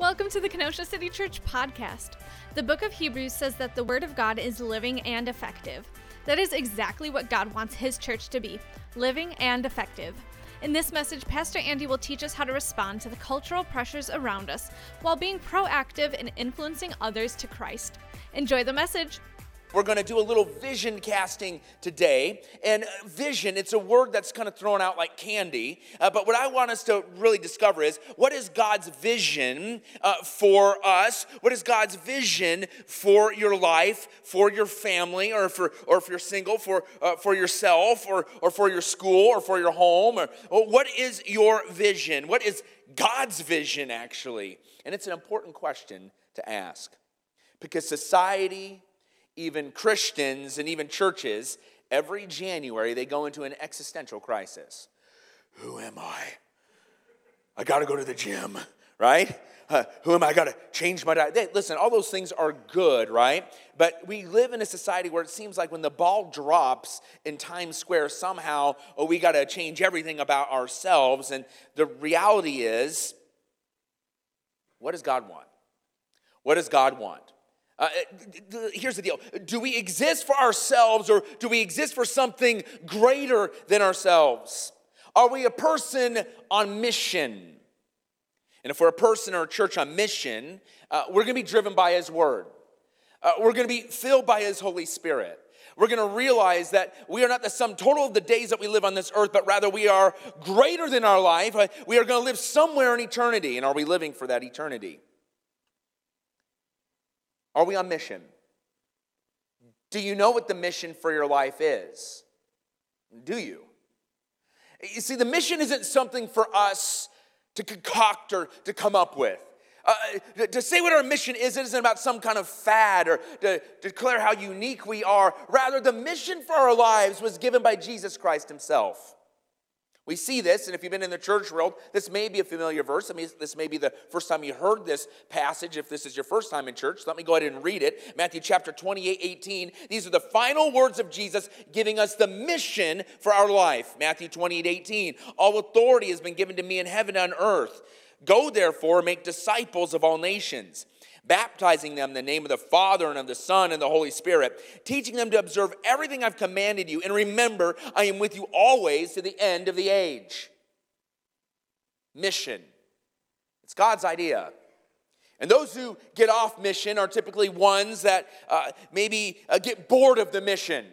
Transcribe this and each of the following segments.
Welcome to the Kenosha City Church podcast. The book of Hebrews says that the Word of God is living and effective. That is exactly what God wants His church to be living and effective. In this message, Pastor Andy will teach us how to respond to the cultural pressures around us while being proactive in influencing others to Christ. Enjoy the message. We're going to do a little vision casting today. And vision, it's a word that's kind of thrown out like candy. Uh, but what I want us to really discover is what is God's vision uh, for us? What is God's vision for your life, for your family, or for or if you're single, for uh, for yourself, or or for your school, or for your home? Or, or what is your vision? What is God's vision actually? And it's an important question to ask because society even Christians and even churches, every January they go into an existential crisis. Who am I? I got to go to the gym, right? Uh, who am I? I got to change my diet. They, listen, all those things are good, right? But we live in a society where it seems like when the ball drops in Times Square, somehow, oh, we got to change everything about ourselves. And the reality is, what does God want? What does God want? Uh, here's the deal do we exist for ourselves or do we exist for something greater than ourselves? Are we a person on mission? And if we're a person or a church on mission, uh, we're going to be driven by His Word. Uh, we're going to be filled by His Holy Spirit. We're going to realize that we are not the sum total of the days that we live on this earth, but rather we are greater than our life. Uh, we are going to live somewhere in eternity. And are we living for that eternity? Are we on mission? Do you know what the mission for your life is? Do you? You see, the mission isn't something for us to concoct or to come up with. Uh, to say what our mission is, isn't about some kind of fad or to declare how unique we are. Rather, the mission for our lives was given by Jesus Christ Himself. We see this, and if you've been in the church world, this may be a familiar verse. I mean, this may be the first time you heard this passage. If this is your first time in church, let me go ahead and read it. Matthew chapter 28, 18. These are the final words of Jesus giving us the mission for our life. Matthew 28, 18. All authority has been given to me in heaven and on earth. Go therefore, make disciples of all nations baptizing them in the name of the Father and of the Son and the Holy Spirit, teaching them to observe everything I've commanded you. And remember, I am with you always to the end of the age. Mission. It's God's idea. And those who get off mission are typically ones that uh, maybe uh, get bored of the mission.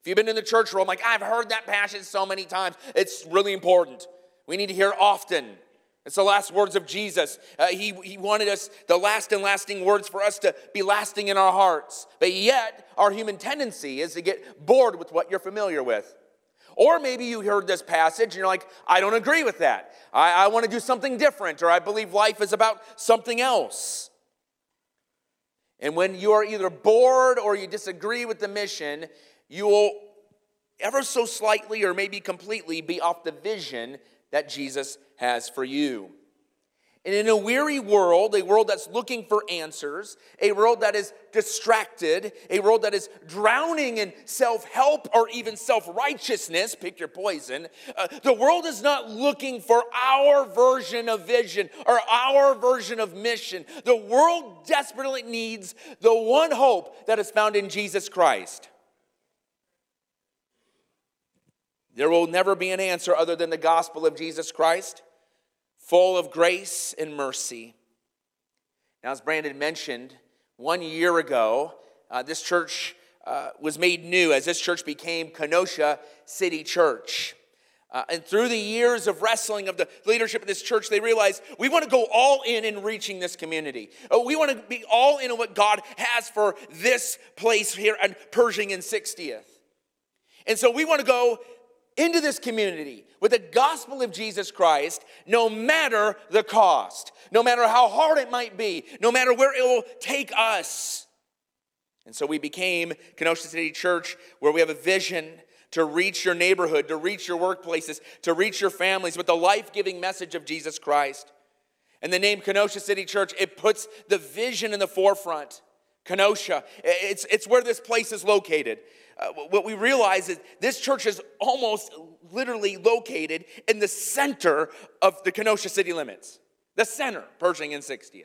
If you've been in the church room, like I've heard that passage so many times, it's really important. We need to hear it often. It's the last words of Jesus. Uh, he, he wanted us, the last and lasting words for us to be lasting in our hearts. But yet, our human tendency is to get bored with what you're familiar with. Or maybe you heard this passage and you're like, I don't agree with that. I, I want to do something different, or I believe life is about something else. And when you are either bored or you disagree with the mission, you will ever so slightly or maybe completely be off the vision that Jesus has for you. And in a weary world, a world that's looking for answers, a world that is distracted, a world that is drowning in self help or even self righteousness, pick your poison, uh, the world is not looking for our version of vision or our version of mission. The world desperately needs the one hope that is found in Jesus Christ. There will never be an answer other than the gospel of Jesus Christ full of grace and mercy. Now, as Brandon mentioned, one year ago, uh, this church uh, was made new as this church became Kenosha City Church. Uh, and through the years of wrestling of the leadership of this church, they realized we want to go all in in reaching this community. Uh, we want to be all in on what God has for this place here at Pershing and 60th. And so we want to go into this community with the gospel of Jesus Christ, no matter the cost, no matter how hard it might be, no matter where it will take us. And so we became Kenosha City Church, where we have a vision to reach your neighborhood, to reach your workplaces, to reach your families with the life giving message of Jesus Christ. And the name Kenosha City Church, it puts the vision in the forefront. Kenosha, it's, it's where this place is located uh, what we realize is this church is almost literally located in the center of the Kenosha city limits. The center, Pershing and 60th.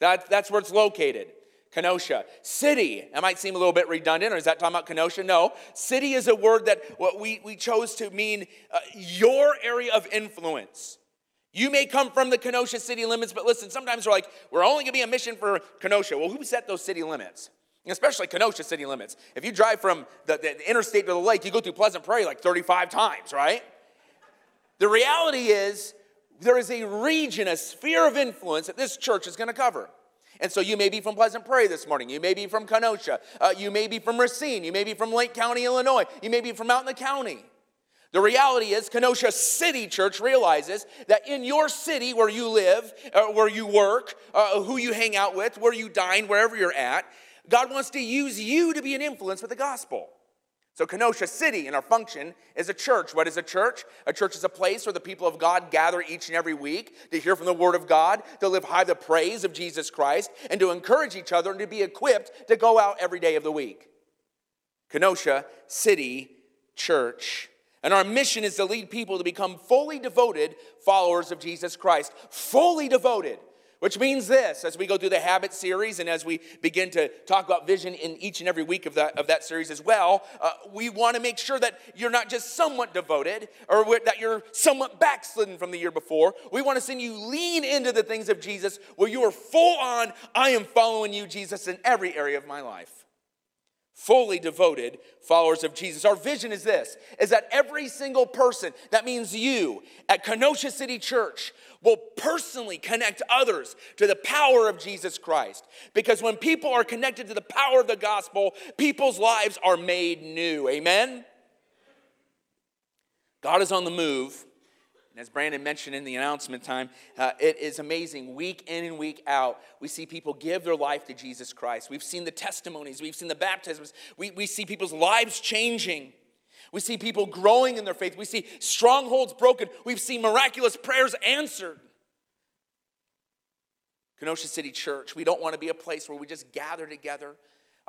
That, that's where it's located. Kenosha. City, that might seem a little bit redundant, or is that talking about Kenosha? No. City is a word that what we, we chose to mean uh, your area of influence. You may come from the Kenosha city limits, but listen, sometimes we're like, we're only gonna be a mission for Kenosha. Well, who set those city limits? Especially Kenosha city limits. If you drive from the, the interstate to the lake, you go through Pleasant Prairie like 35 times, right? The reality is, there is a region, a sphere of influence that this church is gonna cover. And so you may be from Pleasant Prairie this morning. You may be from Kenosha. Uh, you may be from Racine. You may be from Lake County, Illinois. You may be from out in the county. The reality is, Kenosha City Church realizes that in your city where you live, uh, where you work, uh, who you hang out with, where you dine, wherever you're at, God wants to use you to be an influence with the gospel. So, Kenosha City in our function is a church. What is a church? A church is a place where the people of God gather each and every week to hear from the Word of God, to live high the praise of Jesus Christ, and to encourage each other and to be equipped to go out every day of the week. Kenosha City Church. And our mission is to lead people to become fully devoted followers of Jesus Christ. Fully devoted. Which means this, as we go through the habit series and as we begin to talk about vision in each and every week of that, of that series as well, uh, we want to make sure that you're not just somewhat devoted or that you're somewhat backslidden from the year before. We want to send you lean into the things of Jesus where you are full on, I am following you, Jesus, in every area of my life fully devoted followers of Jesus. Our vision is this is that every single person, that means you at Kenosha City Church, will personally connect others to the power of Jesus Christ. Because when people are connected to the power of the gospel, people's lives are made new. Amen. God is on the move And as Brandon mentioned in the announcement time, uh, it is amazing. Week in and week out, we see people give their life to Jesus Christ. We've seen the testimonies, we've seen the baptisms, we, we see people's lives changing. We see people growing in their faith. We see strongholds broken. We've seen miraculous prayers answered. Kenosha City Church, we don't want to be a place where we just gather together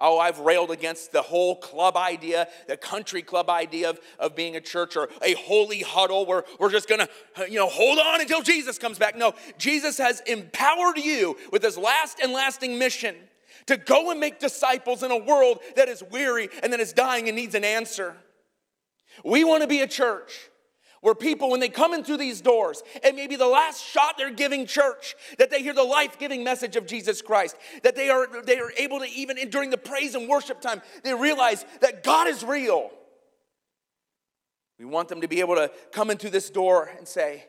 Oh, I've railed against the whole club idea, the country club idea of, of being a church or a holy huddle where we're just gonna, you know, hold on until Jesus comes back. No, Jesus has empowered you with his last and lasting mission to go and make disciples in a world that is weary and that is dying and needs an answer. We wanna be a church where people, when they come in through these doors, it may be the last shot they're giving church, that they hear the life giving message of Jesus Christ, that they are, they are able to, even during the praise and worship time, they realize that God is real. We want them to be able to come into this door and say,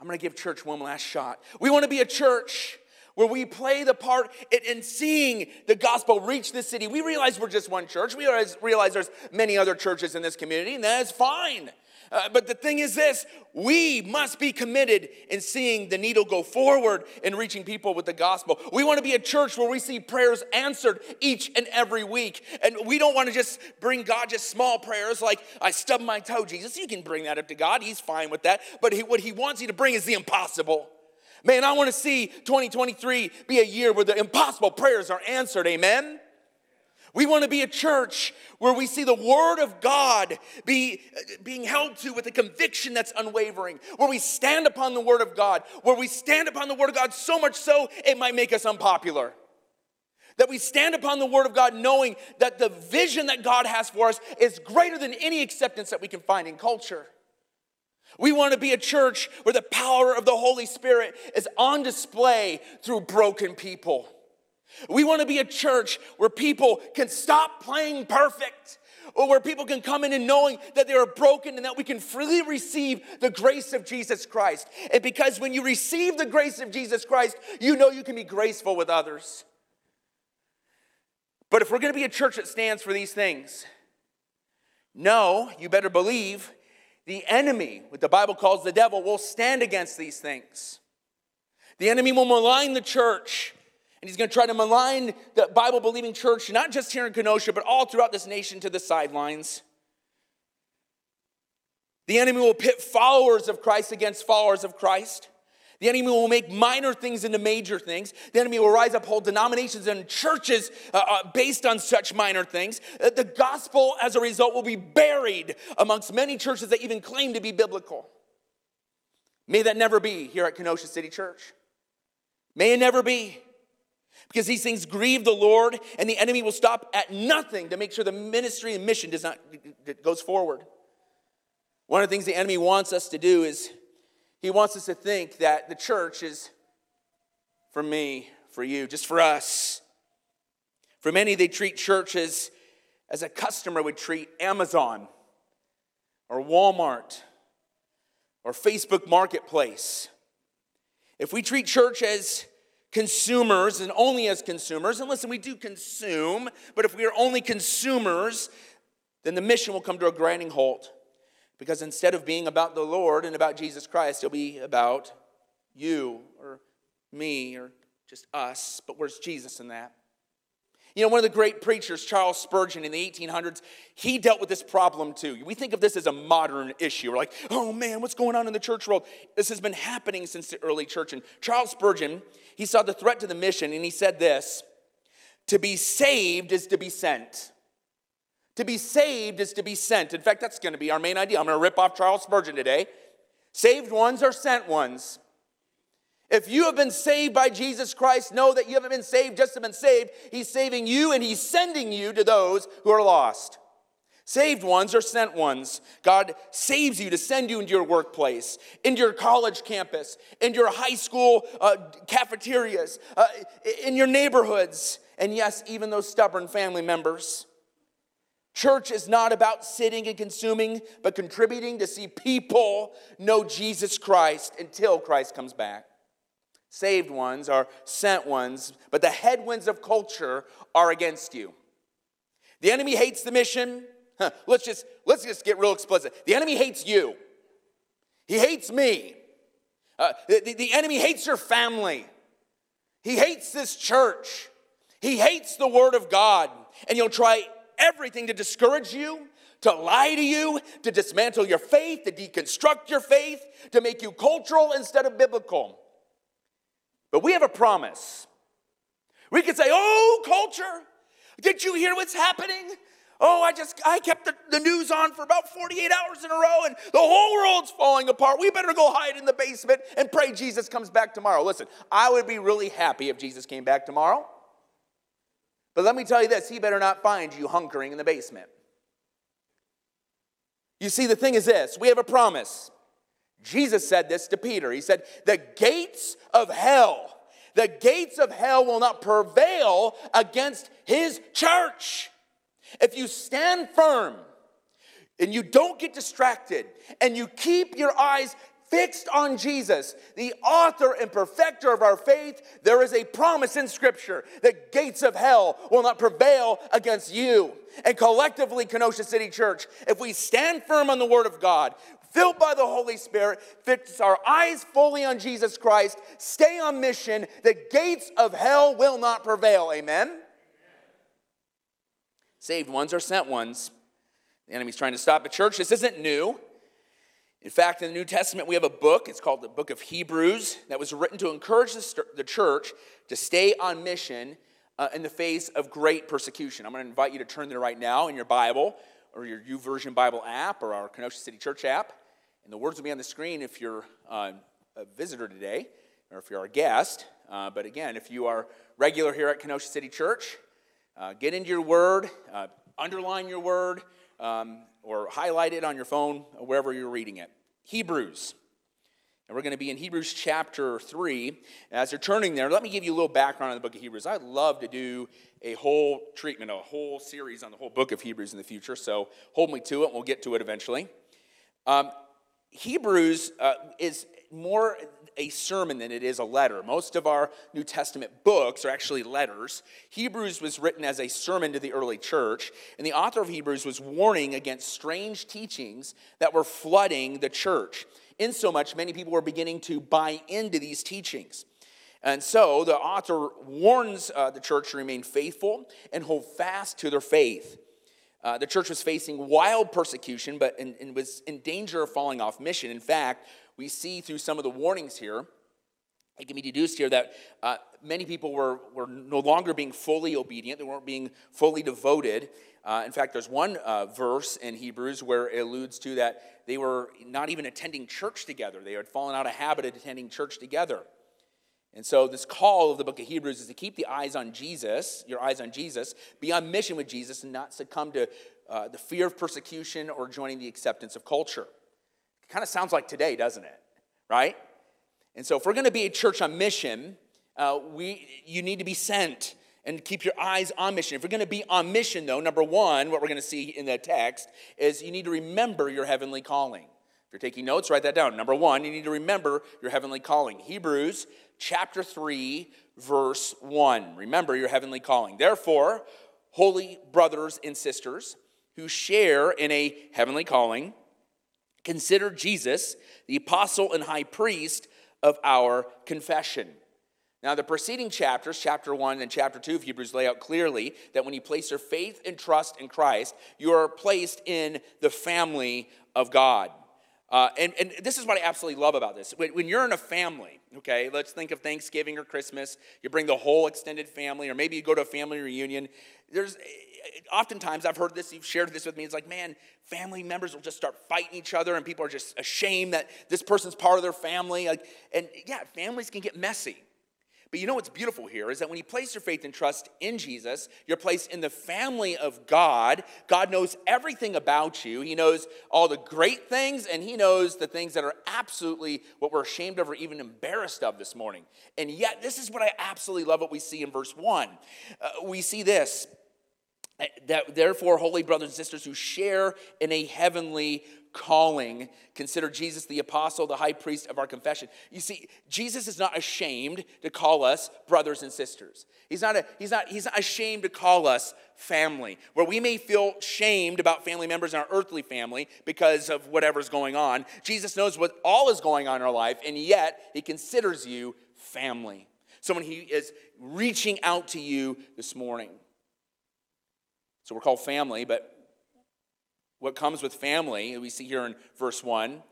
I'm gonna give church one last shot. We wanna be a church where we play the part in, seeing the gospel reach this city. We realize we're just one church. We realize, there's many other churches in this community, and that is fine. Uh, but the thing is this we must be committed in seeing the needle go forward in reaching people with the gospel. We want to be a church where we see prayers answered each and every week. And we don't want to just bring God just small prayers like, I stub my toe, Jesus. You can bring that up to God, He's fine with that. But he, what He wants you to bring is the impossible. Man, I want to see 2023 be a year where the impossible prayers are answered. Amen. We want to be a church where we see the Word of God be, being held to with a conviction that's unwavering, where we stand upon the Word of God, where we stand upon the Word of God so much so it might make us unpopular. That we stand upon the Word of God knowing that the vision that God has for us is greater than any acceptance that we can find in culture. We want to be a church where the power of the Holy Spirit is on display through broken people. We want to be a church where people can stop playing perfect or where people can come in and knowing that they are broken and that we can freely receive the grace of Jesus Christ. And because when you receive the grace of Jesus Christ, you know you can be graceful with others. But if we're going to be a church that stands for these things, no, you better believe the enemy, what the Bible calls the devil, will stand against these things. The enemy will malign the church. And he's going to try to malign the Bible believing church, not just here in Kenosha, but all throughout this nation to the sidelines. The enemy will pit followers of Christ against followers of Christ. The enemy will make minor things into major things. The enemy will rise up whole denominations and churches uh, uh, based on such minor things. Uh, the gospel, as a result, will be buried amongst many churches that even claim to be biblical. May that never be here at Kenosha City Church. May it never be. Because these things grieve the Lord, and the enemy will stop at nothing to make sure the ministry and mission does not goes forward. One of the things the enemy wants us to do is he wants us to think that the church is for me, for you, just for us. For many, they treat churches as a customer would treat Amazon or Walmart or Facebook Marketplace. If we treat church as consumers and only as consumers, and listen, we do consume, but if we are only consumers, then the mission will come to a grinding halt. Because instead of being about the Lord and about Jesus Christ, it'll be about you or me or just us. But where's Jesus in that? You know, one of the great preachers, Charles Spurgeon, in the 1800s, he dealt with this problem too. We think of this as a modern issue. We're like, oh man, what's going on in the church world? This has been happening since the early church. And Charles Spurgeon, he saw the threat to the mission and he said this To be saved is to be sent. To be saved is to be sent. In fact, that's going to be our main idea. I'm going to rip off Charles Spurgeon today. Saved ones are sent ones. If you have been saved by Jesus Christ, know that you haven't been saved just to been saved. He's saving you and He's sending you to those who are lost. Saved ones are sent ones. God saves you to send you into your workplace, into your college campus, into your high school uh, cafeterias, uh, in your neighborhoods, and yes, even those stubborn family members. Church is not about sitting and consuming, but contributing to see people know Jesus Christ until Christ comes back saved ones are sent ones, but the headwinds of culture are against you. The enemy hates the mission. Huh, let's just let's just get real explicit. The enemy hates you. He hates me. Uh, the, the enemy hates your family. He hates this church. He hates the word of God. And he'll try everything to discourage you, to lie to you, to dismantle your faith, to deconstruct your faith, to make you cultural instead of biblical. But we have a promise. We could say, Oh, culture, did you hear what's happening? Oh, I just, I kept the, the, news on for about 48 hours in a row and the whole world's falling apart. We better go hide in the basement and pray Jesus comes back tomorrow. Listen, I would be really happy if Jesus came back tomorrow. But let me tell you this he better not find you hunkering in the basement. You see, the thing is this we have a promise. Jesus said this to Peter. He said, The gates of hell, the gates of hell will not prevail against his church. If you stand firm and you don't get distracted and you keep your eyes fixed on Jesus, the author and perfecter of our faith, there is a promise in Scripture that gates of hell will not prevail against you. And collectively, Kenosha City Church, if we stand firm on the Word of God, filled by the Holy Spirit, fix our eyes fully on Jesus Christ, stay on mission, the gates of hell will not prevail. Amen? Saved ones are sent ones. The enemy's trying to stop the church. This isn't new. In fact, in the New Testament, we have a book. It's called the Book of Hebrews that was written to encourage the church to stay on mission uh, in the face of great persecution. I'm going to invite you to turn there right now in your Bible or your YouVersion Bible app or our Kenosha City Church app. And the words will be on the screen if you're uh, a visitor today or if you're a guest. Uh, but again, if you are regular here at Kenosha City Church, uh, get into your word, uh, underline your word, um, or highlight it on your phone, or wherever you're reading it. Hebrews. And we're going to be in Hebrews chapter 3. As you're turning there, let me give you a little background on the book of Hebrews. I'd love to do a whole treatment, a whole series on the whole book of Hebrews in the future, so hold me to it. And we'll get to it eventually. Um, Hebrews uh, is more a sermon than it is a letter. Most of our New Testament books are actually letters. Hebrews was written as a sermon to the early church, and the author of Hebrews was warning against strange teachings that were flooding the church. In so much, many people were beginning to buy into these teachings. And so the author warns uh, the church to remain faithful and hold fast to their faith. Uh, the church was facing wild persecution, but and was in danger of falling off mission. In fact, we see through some of the warnings here, it can be deduced here that uh, many people were, were no longer being fully obedient, they weren't being fully devoted. Uh, in fact, there's one uh, verse in Hebrews where it alludes to that they were not even attending church together. They had fallen out of habit of attending church together. And so, this call of the book of Hebrews is to keep the eyes on Jesus, your eyes on Jesus, be on mission with Jesus, and not succumb to uh, the fear of persecution or joining the acceptance of culture. Kind of sounds like today, doesn't it? Right? And so, if we're going to be a church on mission, uh, we, you need to be sent and keep your eyes on mission. If you're going to be on mission, though, number one, what we're going to see in the text is you need to remember your heavenly calling. If you're taking notes, write that down. Number one, you need to remember your heavenly calling. Hebrews chapter 3, verse 1. Remember your heavenly calling. Therefore, holy brothers and sisters who share in a heavenly calling, consider Jesus the apostle and high priest of our confession. Now, the preceding chapters, chapter 1 and chapter 2 of Hebrews, lay out clearly that when you place your faith and trust in Christ, you are placed in the family of God. Uh, and, and this is what I absolutely love about this. When, when, you're in a family, okay, let's think of Thanksgiving or Christmas, you bring the whole extended family, or maybe you go to a family reunion. There's eh, eh, oftentimes, I've heard this, you've shared this with me, it's like, man, family members will just start fighting each other, and people are just ashamed that this person's part of their family. Like, and yeah, families can get messy. But you know what's beautiful here is that when you place your faith and trust in Jesus, you're placed in the family of God. God knows everything about you. He knows all the great things, and He knows the things that are absolutely what we're ashamed of or even embarrassed of this morning. And yet, this is what I absolutely love what we see in verse 1. Uh, we see this that therefore, holy brothers and sisters who share in a heavenly calling. Consider Jesus the apostle, the high priest of our confession. You see, Jesus is not ashamed to call us brothers and sisters. He's not, a, he's not, he's not ashamed to call us family. Where we may feel shamed about family members in our earthly family because of whatever's going on, Jesus knows what all is going on in our life, and yet he considers you family. Someone he is reaching out to you this morning. So we're called family, but what comes with family, we see here in verse 1,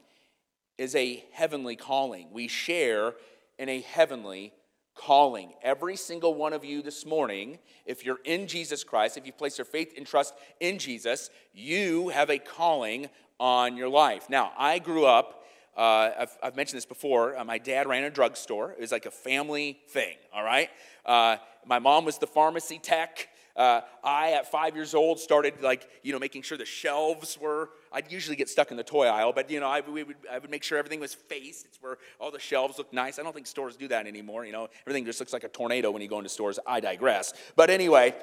is a heavenly calling. We share in a heavenly calling. Every single one of you this morning, if you're in Jesus Christ, if you place your faith and trust in Jesus, you have a calling on your life. Now, I grew up, uh, I've, I've, mentioned this before, uh, my dad ran a drugstore. It was like a family thing, all right? Uh, my mom was the pharmacy tech. Uh, I, at five years old, started like, you know, making sure the shelves were, I'd usually get stuck in the toy aisle, but, you know, I, would, I would make sure everything was faced. It's where all the shelves look nice. I don't think stores do that anymore. You know, everything just looks like a tornado when you go into stores. I digress. But anyway,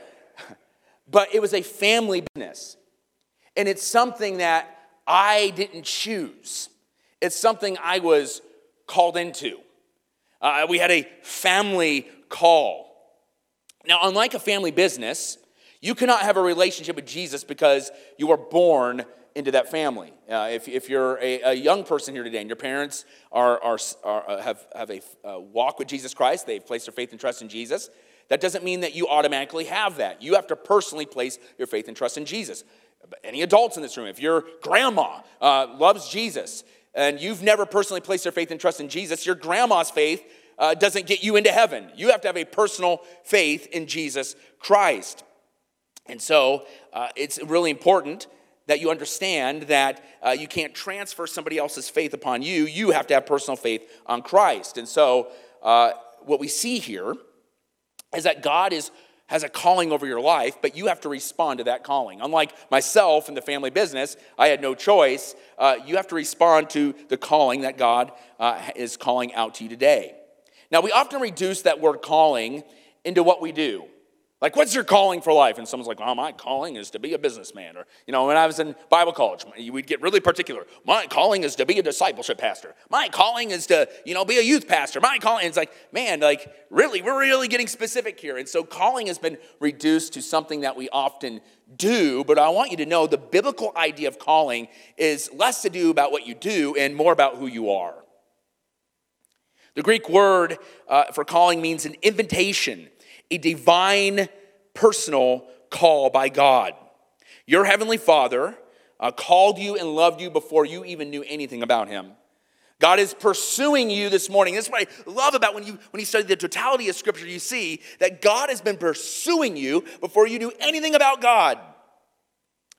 but it was a family business. And it's something that I didn't choose. It's something I was called into. Uh, we had a family call. Now, unlike a family business, you cannot have a relationship with Jesus because you were born into that family. Uh, if, if you're a, a, young person here today and your parents are, are, are uh, have, have a uh, walk with Jesus Christ, they've placed their faith and trust in Jesus, that doesn't mean that you automatically have that. You have to personally place your faith and trust in Jesus. Any adults in this room, if your grandma uh, loves Jesus and you've never personally placed your faith and trust in Jesus, your grandma's faith uh, doesn't get you into heaven. You have to have a personal faith in Jesus Christ. And so uh, it's really important that you understand that uh, you can't transfer somebody else's faith upon you. You have to have personal faith on Christ. And so uh, what we see here is that God is has a calling over your life, but you have to respond to that calling. Unlike myself in the family business, I had no choice. Uh, you have to respond to the calling that God uh, is calling out to you today. Now, we often reduce that word calling into what we do. Like, what's your calling for life? And someone's like, well, my calling is to be a businessman. Or, you know, when I was in Bible college, we'd get really particular. My calling is to be a discipleship pastor. My calling is to, you know, be a youth pastor. My calling, it's like, man, like, really, we're really getting specific here. And so calling has been reduced to something that we often do. But I want you to know the biblical idea of calling is less to do about what you do and more about who you are. The Greek word uh, for calling means an invitation, a divine personal call by God. Your heavenly Father uh, called you and loved you before you even knew anything about Him. God is pursuing you this morning. This is what I love about when you when you study the totality of Scripture. You see that God has been pursuing you before you knew anything about God.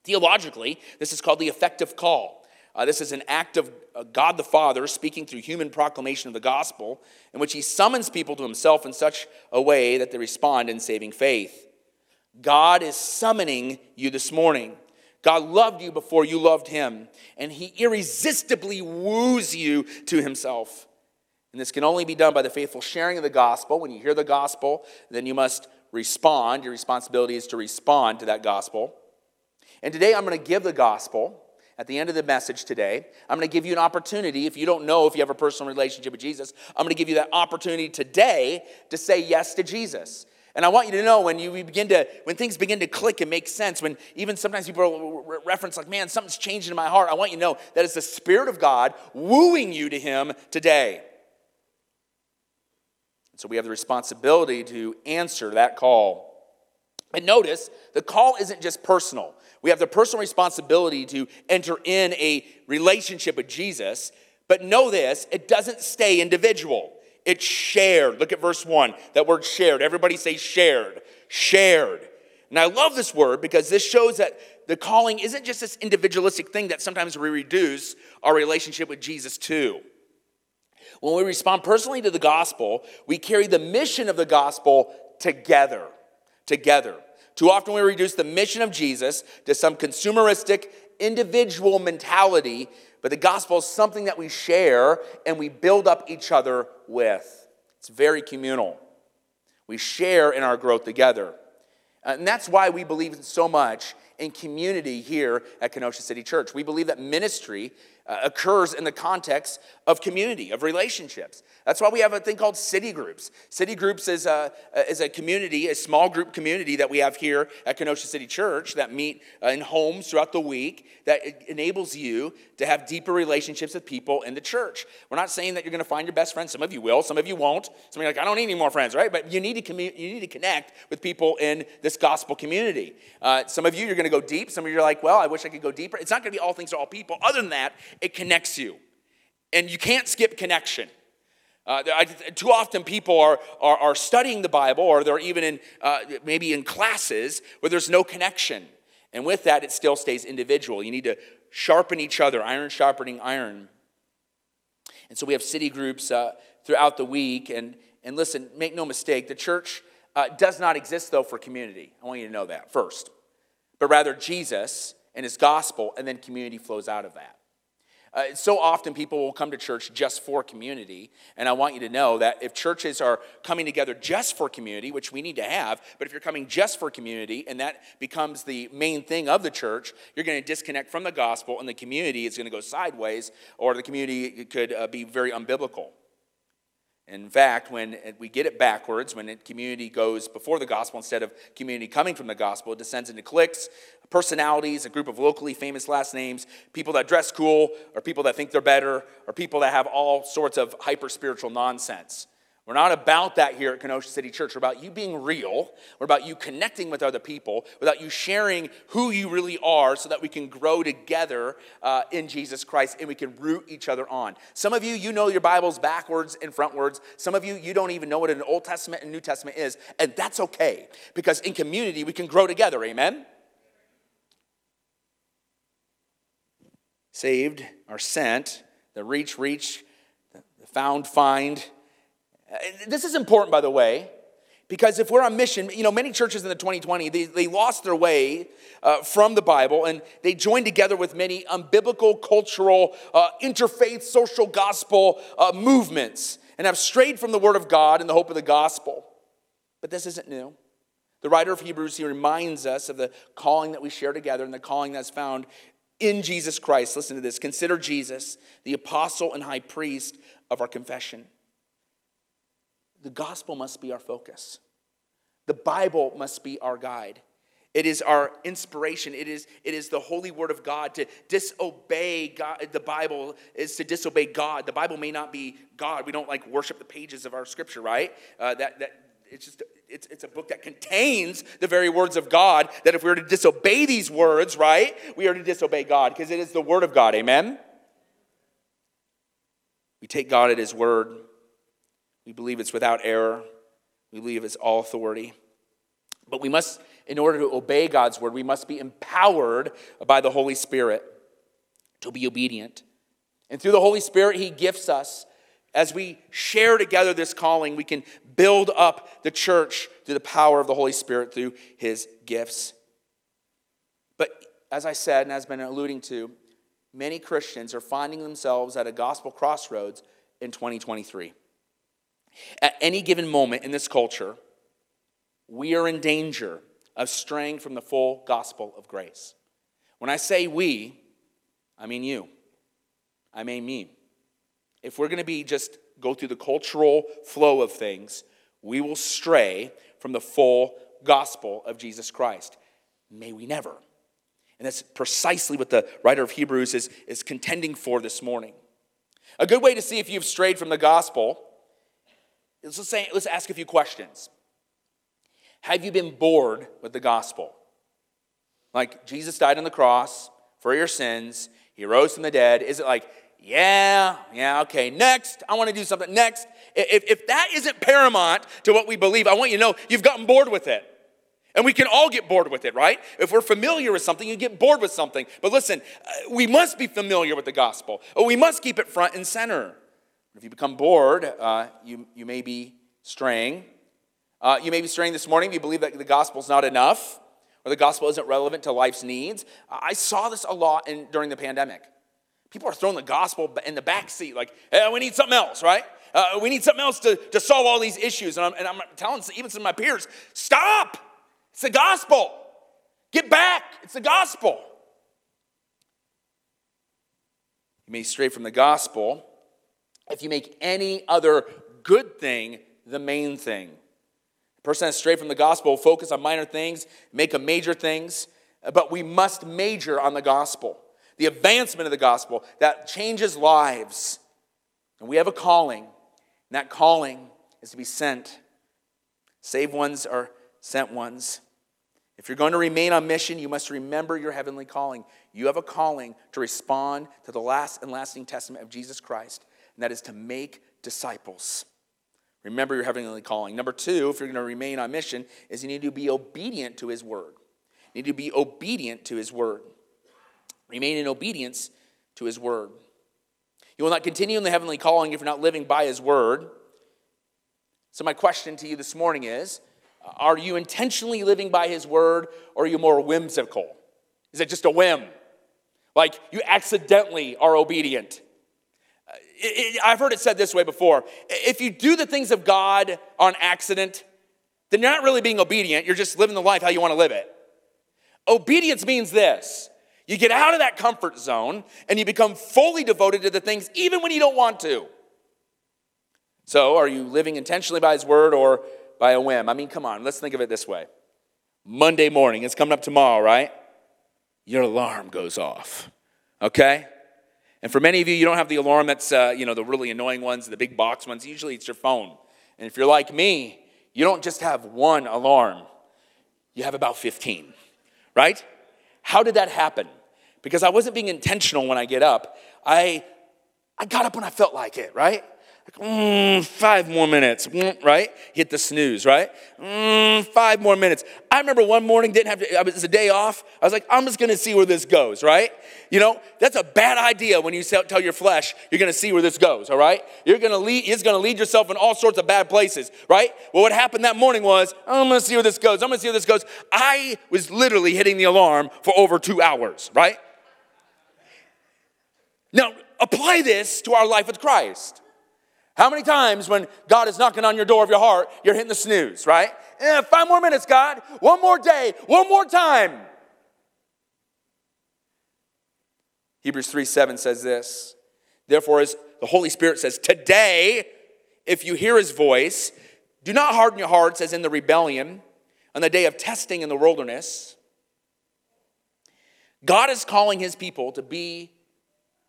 Theologically, this is called the effective call. Uh, this is an act of uh, God the Father speaking through human proclamation of the gospel, in which he summons people to himself in such a way that they respond in saving faith. God is summoning you this morning. God loved you before you loved him, and he irresistibly woos you to himself. And this can only be done by the faithful sharing of the gospel. When you hear the gospel, then you must respond. Your responsibility is to respond to that gospel. And today I'm going to give the gospel at the end of the message today. I'm going to give you an opportunity. If you don't know if you have a personal relationship with Jesus, I'm going to give you that opportunity today to say yes to Jesus. And I want you to know when you begin to, when things begin to click and make sense, when even sometimes people reference like, man, something's changing in my heart, I want you to know that it's the Spirit of God wooing you to Him today. So we have the responsibility to answer that call. And notice, the call isn't just personal. We have the personal responsibility to enter in a relationship with Jesus, but know this, it doesn't stay individual. It's shared. Look at verse 1. That word shared. Everybody say shared. Shared. And I love this word because this shows that the calling isn't just this individualistic thing that sometimes we reduce our relationship with Jesus to. When we respond personally to the gospel, we carry the mission of the gospel together. Together. Too often we reduce the mission of Jesus to some consumeristic, individual mentality but the gospel is something that we share and we build up each other with. It's very communal. We share in our growth together. And that's why we believe so much in community here at Kenosha City Church. We believe that ministry uh, occurs in the context of community, of relationships. That's why we have a thing called city groups. City groups is a, is a community, a small group community that we have here at Kenosha City Church that meet uh, in homes throughout the week that enables you to have deeper relationships with people in the church. We're not saying that you're going to find your best friend. Some of you will, some of you won't. Some of you like, I don't need any more friends, right? But you need to, commu- you need to connect with people in this gospel community. Uh, some of you, you're going to go deep. Some of you are like, well, I wish I could go deeper. It's not going to be all things to all people. Other than that, it connects you. And you can't skip connection. Uh, I, too often people are, are, are, studying the Bible or they're even in, uh, maybe in classes where there's no connection. And with that, it still stays individual. You need to sharpen each other, iron sharpening iron. And so we have city groups uh, throughout the week. And, and listen, make no mistake, the church uh, does not exist, though, for community. I want you to know that first. But rather, Jesus and his gospel, and then community flows out of that. Uh, so often people will come to church just for community. And I want you to know that if churches are coming together just for community, which we need to have, but if you're coming just for community and that becomes the main thing of the church, you're going to disconnect from the gospel and the community is going to go sideways or the community could uh, be very unbiblical. In fact, when we get it backwards, when community goes before the gospel instead of community coming from the gospel, it descends into cliques, personalities, a group of locally famous last names, people that dress cool, or people that think they're better, or people that have all sorts of hyper spiritual nonsense. We're not about that here at Kenosha City Church. We're about you being real. We're about you connecting with other people, without you sharing who you really are so that we can grow together uh, in Jesus Christ and we can root each other on. Some of you, you know your Bibles backwards and frontwards. Some of you, you don't even know what an Old Testament and New Testament is. And that's okay because in community, we can grow together. Amen? Saved are sent, the reach, reach, the found, find this is important, by the way, because if we're on mission, you know, many churches in the 2020, they, they lost their way uh, from the Bible and they joined together with many unbiblical, cultural, uh, interfaith, social gospel uh, movements and have strayed from the Word of God and the hope of the gospel. But this isn't new. The writer of Hebrews, he reminds us of the calling that we share together and the calling that's found in Jesus Christ. Listen to this. Consider Jesus, the apostle and high priest of our confession the gospel must be our focus. The Bible must be our guide. It is our inspiration. It is, it is the holy word of God. To disobey God, the Bible is to disobey God. The Bible may not be God. We don't like worship the pages of our scripture, right? Uh, that, that it's just it's, it's a book that contains the very words of God. That if we were to disobey these words, right, we are to disobey God because it is the word of God. Amen. We take God at His word. We believe it's without error. We believe it's all authority. But we must, in order to obey God's word, we must be empowered by the Holy Spirit. to be obedient. And through the Holy Spirit, He gifts us. As we share together this calling, we can build up the church through the power of the Holy Spirit through His gifts. But as I said, and has been alluding to, many Christians are finding themselves at a gospel crossroads in 2023. At any given moment in this culture, we are in danger of straying from the full gospel of grace. When I say we, I mean you. I mean me. If we're going to be just go through the cultural flow of things, we will stray from the full gospel of Jesus Christ. May we never. And that's precisely what the writer of Hebrews is, is contending for this morning. A good way to see if you've strayed from the gospel let's, say, let's ask a few questions. Have you been bored with the gospel? Like, Jesus died on the cross for your sins, he rose from the dead. Is it like, yeah, yeah, okay, next, I want to do something. Next. If, if that isn't paramount to what we believe, I want you to know you've gotten bored with it. And we can all get bored with it, right? If we're familiar with something, you get bored with something. But listen, uh, we must be familiar with the gospel. We must keep it front and center. If you become bored, uh, you, you may be straying. Uh, you may be straying this morning. if You believe that the gospel's not enough or the gospel isn't relevant to life's needs. I saw this a lot in, during the pandemic. People are throwing the gospel in the back seat, like, hey, we need something else, right? Uh, we need something else to, to solve all these issues. And I'm, and I'm telling even some of my peers, stop. It's the gospel. Get back. It's the gospel. You may stray from the gospel if you make any other good thing the main thing. A person that's strayed from the gospel focus on minor things, make a major things, but we must major on the gospel the advancement of the gospel that changes lives. And we have a calling, and that calling is to be sent. Saved ones are sent ones. If you're going to remain on mission, you must remember your heavenly calling. You have a calling to respond to the last and lasting testament of Jesus Christ, and that is to make disciples. Remember your heavenly calling. Number two, if you're going to remain on mission, is you need to be obedient to his word. You need to be obedient to his word. Remain in obedience to his word. You will not continue in the heavenly calling if you're not living by his word. So, my question to you this morning is uh, Are you intentionally living by his word, or are you more whimsical? Is it just a whim? Like you accidentally are obedient? It, I've heard it said this way before if you do the things of God on accident, then you're not really being obedient, you're just living the life how you want to live it. Obedience means this you get out of that comfort zone and you become fully devoted to the things even when you don't want to. So, are you living intentionally by His word or by a whim? I mean, come on, let's think of it this way Monday morning, it's coming up tomorrow, right? Your alarm goes off, okay? And for many of you, you don't have the alarm that's, uh, you know, the really annoying ones, the big box ones. Usually it's your phone. And if you're like me, you don't just have one alarm, you have about 15, right? How did that happen? because I wasn't being intentional when I get up. I, I got up when I felt like it, right? Mm, five more minutes, mm, right? Hit the snooze, right? Mm, five more minutes. I remember one morning, didn't have to, it was a day off. I was like, I'm just gonna see where this goes, right? You know, that's a bad idea when you tell your flesh you're gonna see where this goes, all right? You're gonna lead, it's gonna lead yourself in all sorts of bad places, right? Well, what happened that morning was, I'm gonna see where this goes, I'm gonna see where this goes. I was literally hitting the alarm for over two hours, right? Now, apply this to our life with Christ. How many times when God is knocking on your door of your heart, you're hitting the snooze, right? Eh, five more minutes, God. One more day. One more time. Hebrews 3 7 says this. Therefore, as the Holy Spirit says, today, if you hear his voice, do not harden your hearts as in the rebellion on the day of testing in the wilderness. God is calling his people to be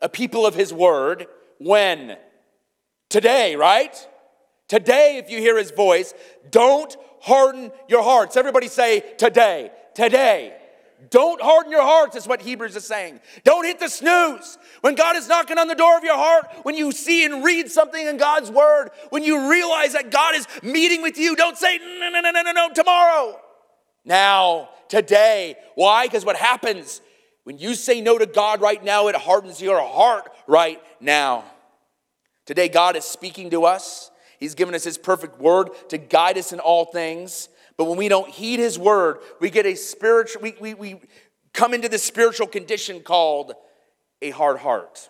a people of his word when? Today, right? Today, if you hear his voice, don't harden your hearts. Everybody say, today, today. Don't harden your hearts, is what Hebrews is saying. Don't hit the snooze. When God is knocking on the door of your heart, when you see and read something in God's word, when you realize that God is meeting with you, don't say, no, no, no, no, no, no, tomorrow. Now, today. Why? Because what happens When you say no to God right now, it hardens your heart right now. Today, God is speaking to us. He's given us His perfect word to guide us in all things. But when we don't heed His word, we get a spiritual, we, we, we come into this spiritual condition called a hard heart.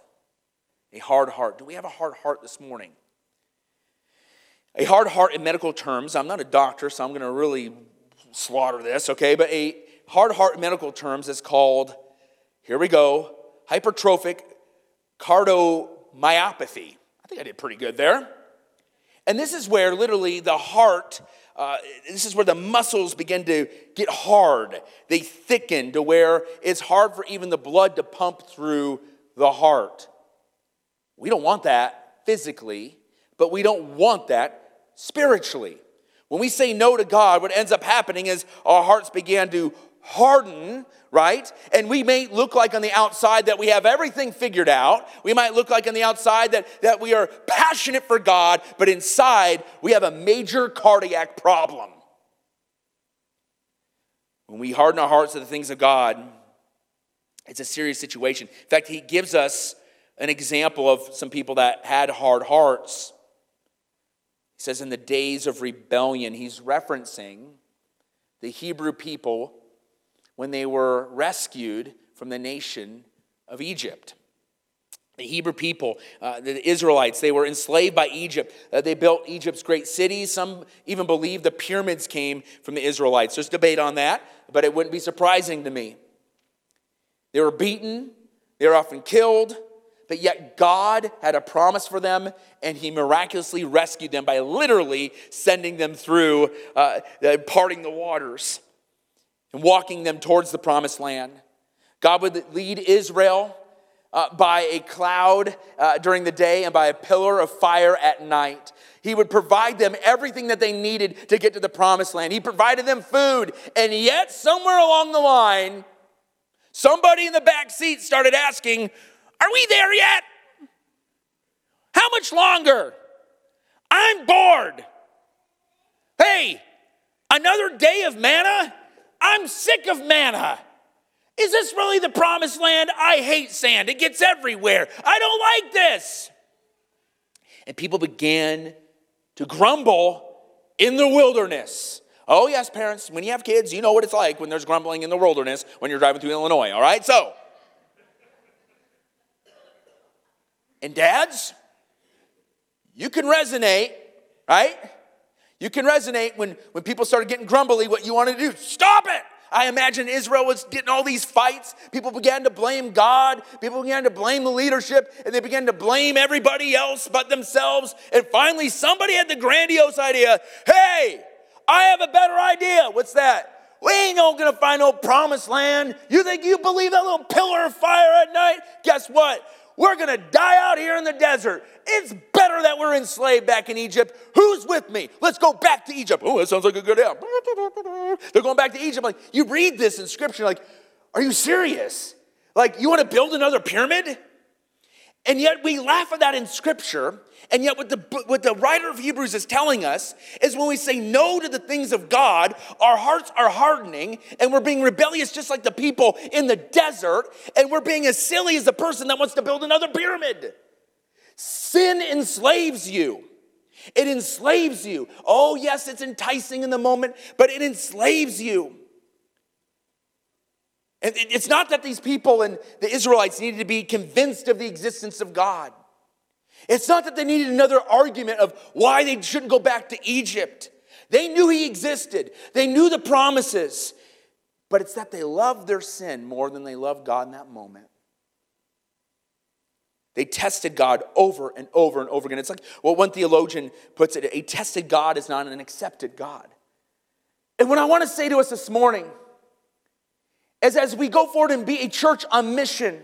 A hard heart. Do we have a hard heart this morning? A hard heart in medical terms, I'm not a doctor, so I'm going to really slaughter this, okay? But a hard heart in medical terms is called, here we go, hypertrophic cardiomyopathy. I think I did pretty good there. And this is where literally the heart, uh, this is where the muscles begin to get hard. They thicken to where it's hard for even the blood to pump through the heart. We don't want that physically, but we don't want that spiritually. When we say no to God, what ends up happening is our hearts begin to harden, right? And we may look like on the outside that we have everything figured out. We might look like on the outside that, that we are passionate for God, but inside we have a major cardiac problem. When we harden our hearts to the things of God, it's a serious situation. In fact, he gives us an example of some people that had hard hearts He says, in the days of rebellion, he's referencing the Hebrew people when they were rescued from the nation of Egypt. The Hebrew people, uh, the Israelites, they were enslaved by Egypt. Uh, they built Egypt's great cities. Some even believe the pyramids came from the Israelites. There's debate on that, but it wouldn't be surprising to me. They were beaten, they were often killed, but yet God had a promise for them, and He miraculously rescued them by literally sending them through, uh, parting the waters and walking them towards the promised land. God would lead Israel uh, by a cloud uh, during the day and by a pillar of fire at night. He would provide them everything that they needed to get to the promised land. He provided them food, and yet, somewhere along the line, somebody in the back seat started asking, are we there yet? How much longer? I'm bored. Hey, another day of manna? I'm sick of manna. Is this really the promised land? I hate sand, it gets everywhere. I don't like this. And people began to grumble in the wilderness. Oh, yes, parents, when you have kids, you know what it's like when there's grumbling in the wilderness when you're driving through Illinois, all right? So, And dads, you can resonate, right? You can resonate when, when people started getting grumbly, what you want to do. Stop it! I imagine Israel was getting all these fights. People began to blame God. People began to blame the leadership, and they began to blame everybody else but themselves. And finally, somebody had the grandiose idea hey, I have a better idea. What's that? We ain't gonna find no promised land. You think you believe that little pillar of fire at night? Guess what? We're going to die out here in the desert. It's better that we're enslaved back in Egypt. Who's with me? Let's go back to Egypt. Oh, that sounds like a good idea. They're going back to Egypt. Like, you read this in scripture, like, are you serious? Like, you want to build another pyramid? And yet we laugh at that in scripture. And yet, what the, what the writer of Hebrews is telling us is when we say no to the things of God, our hearts are hardening and we're being rebellious just like the people in the desert, and we're being as silly as the person that wants to build another pyramid. Sin enslaves you. It enslaves you. Oh, yes, it's enticing in the moment, but it enslaves you. And it's not that these people and the Israelites needed to be convinced of the existence of God. It's not that they needed another argument of why they shouldn't go back to Egypt. They knew He existed, they knew the promises, but it's that they loved their sin more than they loved God in that moment. They tested God over and over and over again. It's like what one theologian puts it a tested God is not an accepted God. And what I want to say to us this morning is as we go forward and be a church on mission,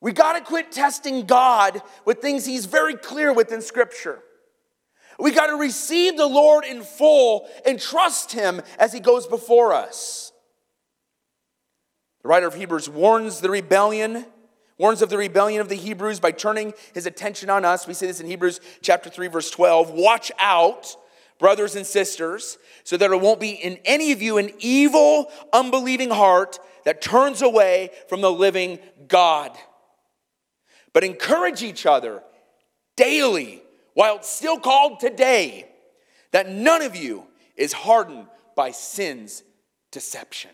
we got to quit testing God with things He's very clear with in Scripture. We got to receive the Lord in full and trust Him as He goes before us. The writer of Hebrews warns the rebellion, warns of the rebellion of the Hebrews by turning his attention on us. We see this in Hebrews chapter 3, verse 12. Watch out brothers and sisters, so that there won't be in any of you an evil, unbelieving heart that turns away from the living God. But encourage each other daily while it's still called today, that none of you is hardened by sin's deception.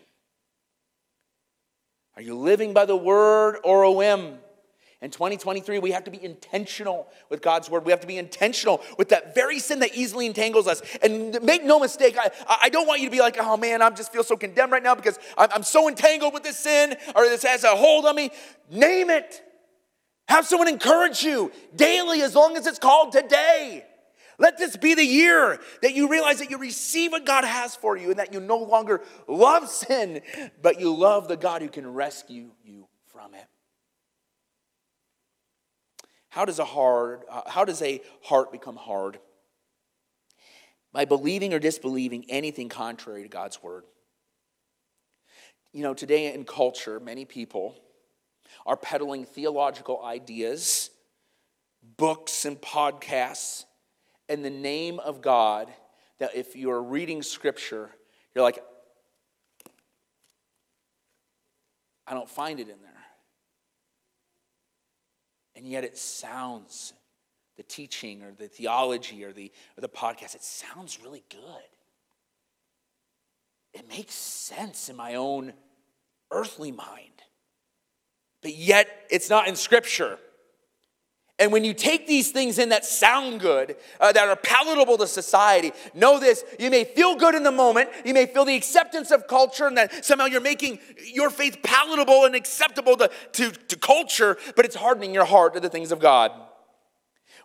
Are you living by the word or a whim? In 2023, we have to be intentional with God's word. We have to be intentional with that very sin that easily entangles us. And make no mistake, I, I don't want you to be like, oh man, I just feel so condemned right now because I'm, I'm so entangled with this sin or this has a hold on me. Name it. Have someone encourage you daily as long as it's called today. Let this be the year that you realize that you receive what God has for you and that you no longer love sin, but you love the God who can rescue you from it. How does a hard uh, how does a heart become hard? By believing or disbelieving anything contrary to God's word. You know, today in culture, many people are peddling theological ideas, books and podcasts in the name of God that if you're reading scripture, you're like I don't find it in there and yet it sounds, the teaching or the theology or the, or the podcast, it sounds really good. It makes sense in my own earthly mind. But yet it's not in Scripture. And when you take these things in that sound good, uh, that are palatable to society, know this you may feel good in the moment, you may feel the acceptance of culture, and that somehow you're making your faith palatable and acceptable to, to, to culture, but it's hardening your heart to the things of God.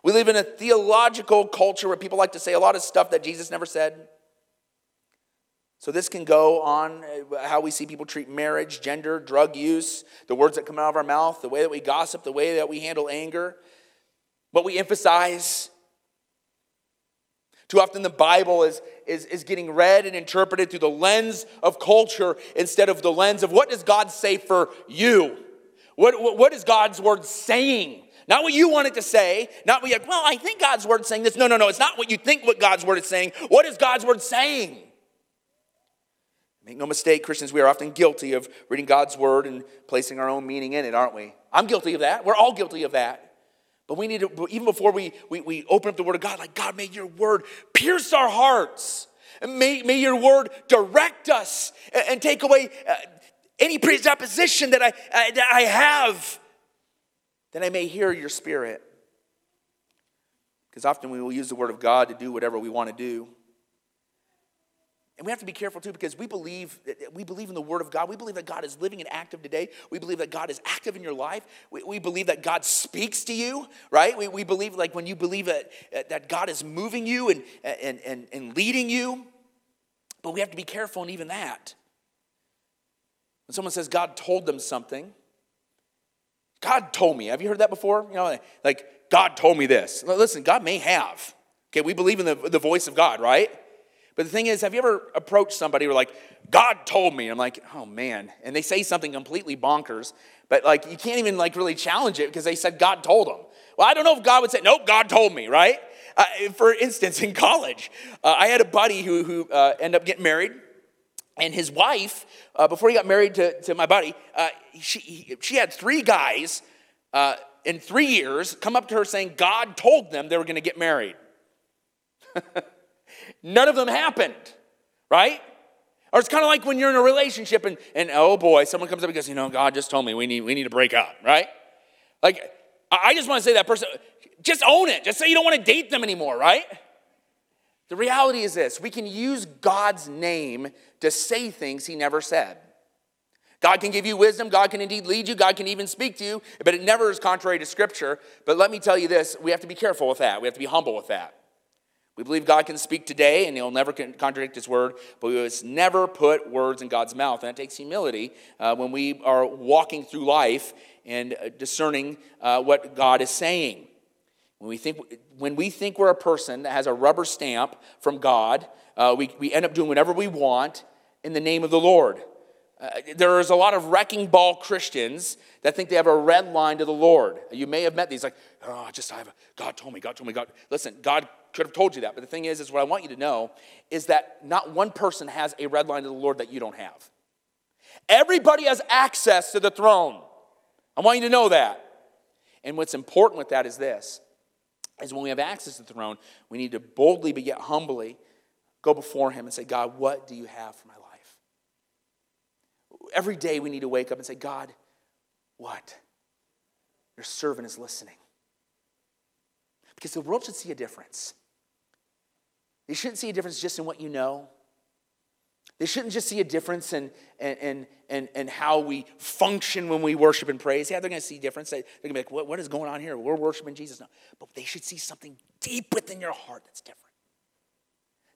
We live in a theological culture where people like to say a lot of stuff that Jesus never said. So, this can go on uh, how we see people treat marriage, gender, drug use, the words that come out of our mouth, the way that we gossip, the way that we handle anger what we emphasize. Too often, the Bible is, is, is getting read and interpreted through the lens of culture instead of the lens of what does God say for you? What, what, what is God's word saying? Not what you want it to say, not what you, well, I think God's word saying this. No, no, no, it's not what you think what God's word is saying. What is God's word saying? Make no mistake, Christians, we are often guilty of reading God's word and placing our own meaning in it, aren't we? I'm guilty of that. We're all guilty of that. But we need to, even before we, we, we open up the Word of God, like, God, may your Word pierce our hearts. And May, may your Word direct us and, and take away uh, any presupposition that I, uh, that I have, that I may hear your Spirit. Because often we will use the Word of God to do whatever we want to do. And we have to be careful too because we believe eh, eh, we believe in the Word of God. We believe that God is living and active today. We believe that God is active in your life. We, we believe that God speaks to you, right? We, we believe like when you believe that, eh, that God is moving you and, and, and, and leading you. But we have to be careful in even that. When someone says God told them something, God told me. Have you heard that before? You know, like God told me this. Listen, God may have. Okay, we believe in the, the voice of God, right? But the thing is, have you ever approached somebody who like, God told me? I'm like, oh man. And they say something completely bonkers, but like you can't even like really challenge it because they said God told them. Well, I don't know if God would say, nope, God told me, right? Uh, for instance, in college, uh, I had a buddy who, who uh, ended up getting married. And his wife, uh, before he got married to, to my buddy, uh, she, he, she had three guys uh, in three years come up to her saying God told them they were going to get married. None of them happened, right? Or it's kind of like when you're in a relationship and, and oh boy, someone comes up and goes, you know, God just told me we need, we need to break up, right? Like, I just want to say that person, just own it. Just say you don't want to date them anymore, right? The reality is this we can use God's name to say things he never said. God can give you wisdom, God can indeed lead you, God can even speak to you, but it never is contrary to Scripture. But let me tell you this we have to be careful with that, we have to be humble with that. We believe God can speak today and he'll never contradict his word, but we must never put words in God's mouth. And that takes humility uh, when we are walking through life and uh, discerning uh, what God is saying. When we, think, when we think we're a person that has a rubber stamp from God, uh, we, we end up doing whatever we want in the name of the Lord. Uh, there is a lot of wrecking ball Christians that think they have a red line to the Lord. You may have met these, like, oh, just I have a, God told me, God told me, God. Listen, God could have told you that, but the thing is, is what I want you to know is that not one person has a red line to the Lord that you don't have. Everybody has access to the throne. I want you to know that. And what's important with that is this is when we have access to the throne, we need to boldly but yet humbly go before him and say, God, what do you have for my life? Every day we need to wake up and say, God, what? Your servant is listening. Because the world should see a difference. They shouldn't see a difference just in what you know. They shouldn't just see a difference in, in, in, in, how we function when we worship and praise. Yeah, they're going to see a difference. They're going to be like, what, what is going on here? We're worshiping Jesus. now. But they should see something deep within your heart that's different.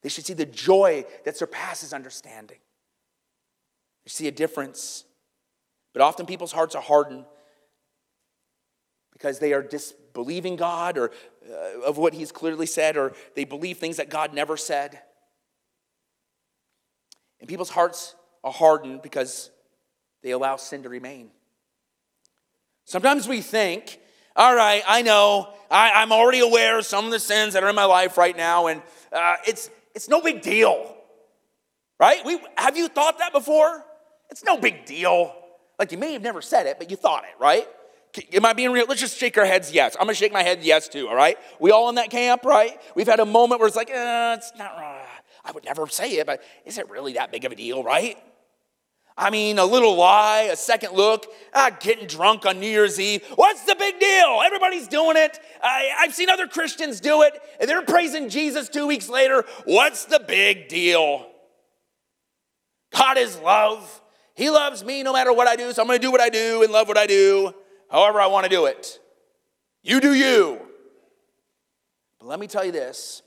They should see the joy that surpasses understanding. They see a difference. But often people's hearts are hardened because they are disbelieving God or uh, of what He's clearly said, or they believe things that God never said. And people's hearts are hardened because they allow sin to remain. Sometimes we think, all right, I know, I, am already aware of some of the sins that are in my life right now, and uh, it's, it's no big deal. Right? We, have you thought that before? It's no big deal. Like you may have never said it, but you thought it, right? Am I being real? Let's just shake our heads yes. I'm gonna shake my head yes too, all right? We all in that camp, right? We've had a moment where it's like, eh, it's not right. I would never say it, but is it really that big of a deal, right? I mean, a little lie, a second look, ah, getting drunk on New Year's Eve. What's the big deal? Everybody's doing it. I, I've seen other Christians do it, and they're praising Jesus two weeks later. What's the big deal? God is love. He loves me no matter what I do, so I'm going to do what I do and love what I do, however I want to do it. You do you. But let me tell you this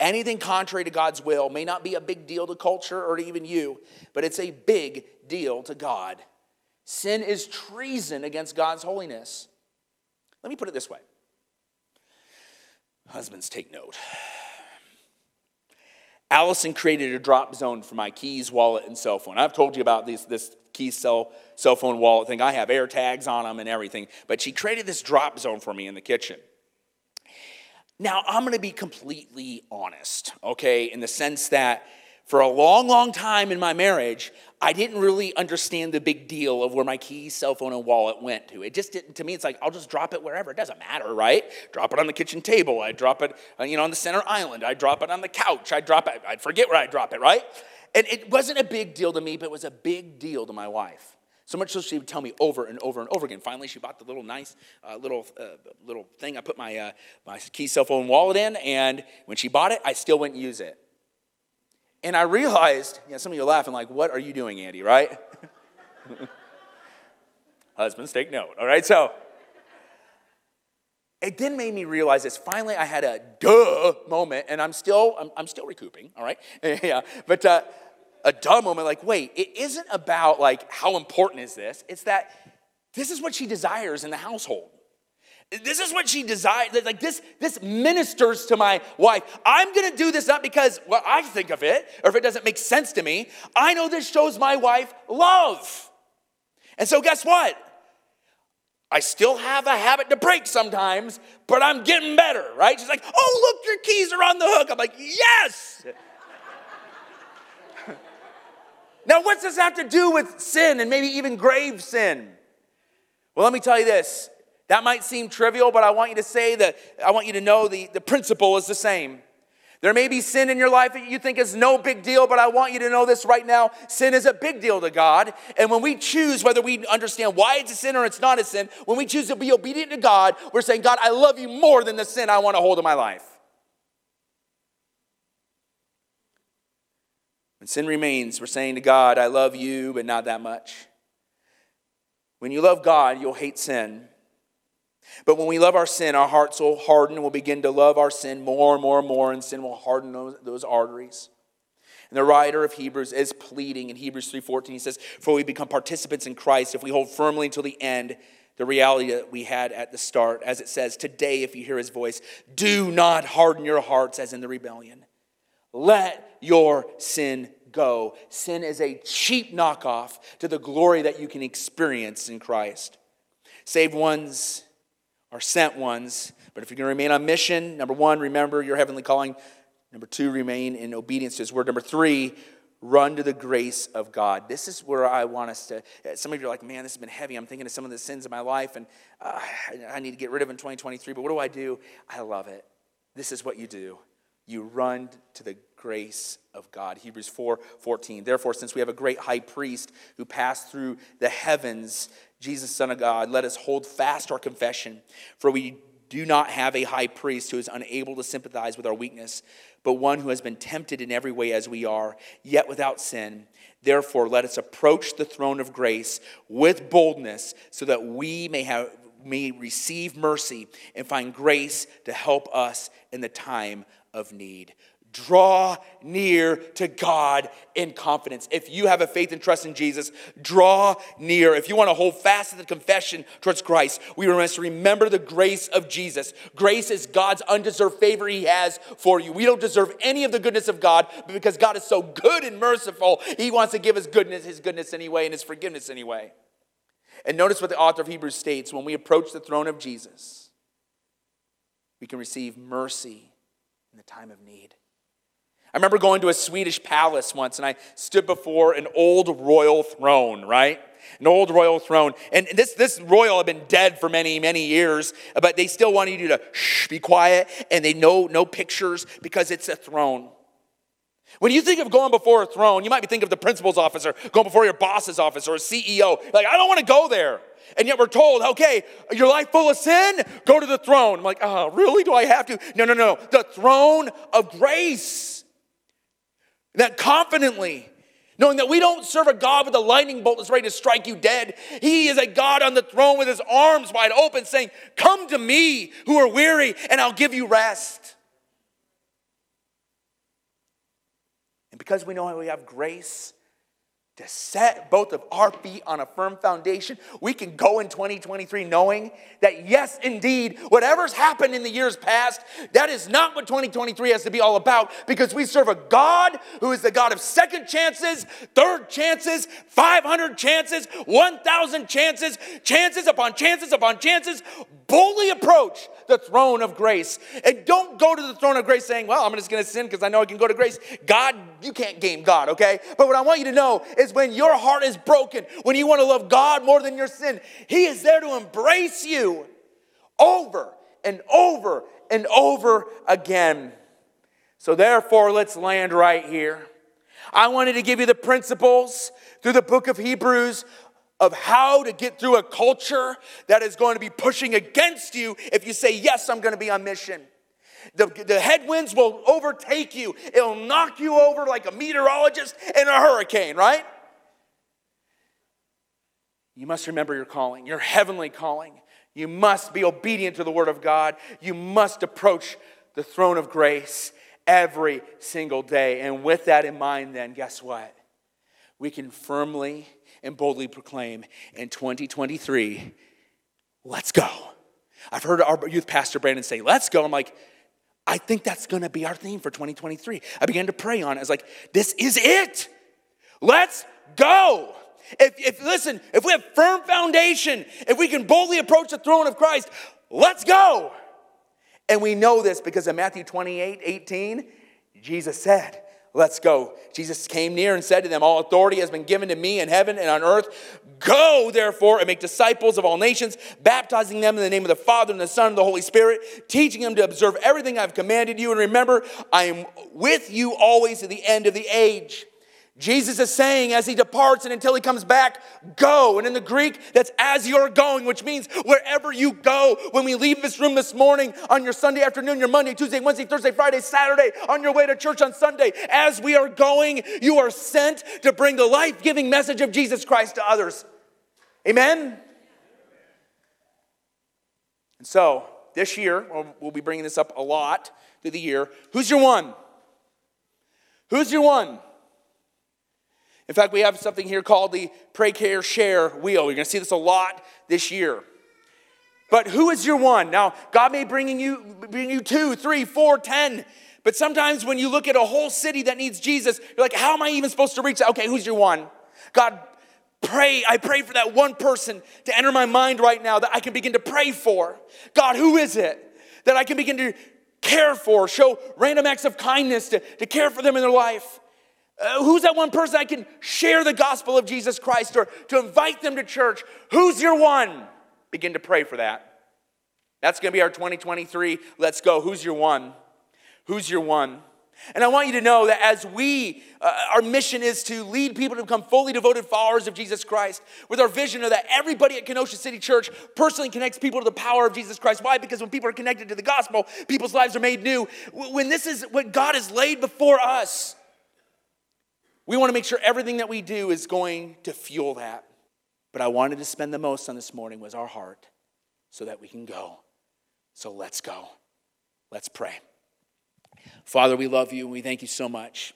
Anything contrary to God's will may not be a big deal to culture or to even you, but it's a big deal to God. Sin is treason against God's holiness. Let me put it this way Husbands, take note. Allison created a drop zone for my keys, wallet, and cell phone. I've told you about this, this key cell, cell phone wallet thing. I have air tags on them and everything, but she created this drop zone for me in the kitchen. Now, I'm going to be completely honest, okay, in the sense that for a long, long time in my marriage, I didn't really understand the big deal of where my keys, cell phone, and wallet went to. It just didn't, to me, it's like, I'll just drop it wherever. It doesn't matter, right? Drop it on the kitchen table. I drop it, uh, you know, on the center island. I drop it on the couch. I drop it, I forget where I drop it, right? And it wasn't a big deal to me, but it was a big deal to my wife. So much so she would tell me over and over and over again. Finally, she bought the little nice uh, little uh, little thing I put my uh, my key cell phone wallet in, and when she bought it, I still wouldn't use it. And I realized, yeah, some of you are laughing like, "What are you doing, Andy?" Right? Husbands, take note. All right, so it then made me realize this. Finally, I had a duh moment, and I'm still I'm, I'm still recouping. All right, yeah, but uh, a dumb moment like, wait, it isn't about like how important is this? It's that this is what she desires in the household. This is what she desires. Like this, this ministers to my wife. I'm gonna do this not because what well, I think of it or if it doesn't make sense to me. I know this shows my wife love. And so guess what? I still have a habit to break sometimes, but I'm getting better, right? She's like, oh, look, your keys are on the hook. I'm like, yes. Now, what's this have to do with sin and maybe even grave sin? Well, let me tell you this. That might seem trivial, but I want you to say that, I want you to know the, the principle is the same. There may be sin in your life that you think is no big deal, but I want you to know this right now. Sin is a big deal to God. And when we choose whether we understand why it's a sin or it's not a sin, when we choose to be obedient to God, we're saying, God, I love you more than the sin I want to hold in my life. When sin remains, we're saying to God, I love you, but not that much. When you love God, you'll hate sin. But when we love our sin, our hearts will harden we'll begin to love our sin more and more and more, and sin will harden those, those arteries. And the writer of Hebrews is pleading in Hebrews 3:14. He says, For we become participants in Christ if we hold firmly until the end the reality that we had at the start. As it says, Today, if you hear his voice, do not harden your hearts as in the rebellion. Let your sin go. Sin is a cheap knockoff to the glory that you can experience in Christ. Saved ones are sent ones. But if you're going to remain on mission, number one, remember your heavenly calling. Number two, remain in obedience to his word. Number three, run to the grace of God. This is where I want us to. Some of you are like, man, this has been heavy. I'm thinking of some of the sins of my life, and uh, I need to get rid of in 2023. But what do I do? I love it. This is what you do. You run to the grace of God. Hebrews 4 14. Therefore, since we have a great high priest who passed through the heavens, Jesus, Son of God, let us hold fast our confession. For we do not have a high priest who is unable to sympathize with our weakness, but one who has been tempted in every way as we are, yet without sin. Therefore, let us approach the throne of grace with boldness so that we may have may receive mercy and find grace to help us in the time of need. Draw near to God in confidence. If you have a faith and trust in Jesus, draw near. If you want to hold fast to the confession towards Christ, we must remember the grace of Jesus. Grace is God's undeserved favor He has for you. We don't deserve any of the goodness of God, but because God is so good and merciful, He wants to give us goodness, His goodness anyway, and His forgiveness anyway. And notice what the author of Hebrews states when we approach the throne of Jesus, we can receive mercy in the time of need. I remember going to a Swedish palace once and I stood before an old royal throne, right? An old royal throne. And this, this royal had been dead for many, many years, but they still wanted you to shh, be quiet and they know no pictures because it's a throne. When you think of going before a throne, you might be thinking of the principal's office or going before your boss's office or a CEO. Like, I don't want to go there. And yet we're told, okay, your life full of sin, go to the throne. I'm like, oh, really? Do I have to? No, no, no. The throne of grace. That confidently, knowing that we don't serve a God with a lightning bolt that's ready to strike you dead. He is a God on the throne with his arms wide open, saying, Come to me who are weary, and I'll give you rest. And because we know we have grace, to set both of our feet on a firm foundation, we can go in 2023 knowing that, yes, indeed, whatever's happened in the years past, that is not what 2023 has to be all about because we serve a God who is the God of second chances, third chances, 500 chances, 1,000 chances, chances upon chances upon chances. Boldly approach the throne of grace. And don't go to the throne of grace saying, Well, I'm just gonna sin because I know I can go to grace. God, you can't game God, okay? But what I want you to know is when your heart is broken, when you want to love God more than your sin, He is there to embrace you over and over and over again. So, therefore, let's land right here. I wanted to give you the principles through the book of Hebrews of how to get through a culture that is going to be pushing against you if you say, Yes, I'm going to be on mission. The, the headwinds will overtake you, it'll knock you over like a meteorologist in a hurricane, right? You must remember your calling, your heavenly calling. You must be obedient to the Word of God. You must approach the throne of grace every single day. And with that in mind, then, guess what? We can firmly and boldly proclaim in 2023, let's go. I've heard our youth pastor Brandon say, let's go. I'm like, I think that's gonna be our theme for 2023. I began to pray on it. I was like, this is it. Let's go. If, if listen, if we have firm foundation, if we can boldly approach the throne of Christ, let's go. And we know this because in Matthew 28 18, Jesus said, Let's go. Jesus came near and said to them, All authority has been given to me in heaven and on earth. Go, therefore, and make disciples of all nations, baptizing them in the name of the Father and the Son and the Holy Spirit, teaching them to observe everything I've commanded you. And remember, I am with you always to the end of the age. Jesus is saying as he departs and until he comes back, go. And in the Greek, that's as you're going, which means wherever you go. When we leave this room this morning, on your Sunday afternoon, your Monday, Tuesday, Wednesday, Thursday, Friday, Saturday, on your way to church on Sunday, as we are going, you are sent to bring the life giving message of Jesus Christ to others. Amen? And so, this year, we'll be bringing this up a lot through the year. Who's your one? Who's your one? In fact, we have something here called the Pray Care Share Wheel. You're going to see this a lot this year. But who is your one? Now, God may bring you, bring you two, three, four, ten. But sometimes when you look at a whole city that needs Jesus, you're like, how am I even supposed to reach that? Okay, who's your one? God pray, I pray for that one person to enter my mind right now that I can begin to pray for. God, who is it that I can begin to care for, show random acts of kindness to, to care for them in their life? Uh, who's that one person I can share the gospel of Jesus Christ or to invite them to church? Who's your one? Begin to pray for that. That's going to be our 2023. Let's go. Who's your one? Who's your one? And I want you to know that as we, uh, our mission is to lead people to become fully devoted followers of Jesus Christ, with our vision of that everybody at Kenosha City Church personally connects people to the power of Jesus Christ. Why? Because when people are connected to the gospel, people's lives are made new. When this is what God has laid before us, we want to make sure everything that we do is going to fuel that. But I wanted to spend the most on this morning was our heart so that we can go. So let's go. Let's pray. Father, we love you and we thank you so much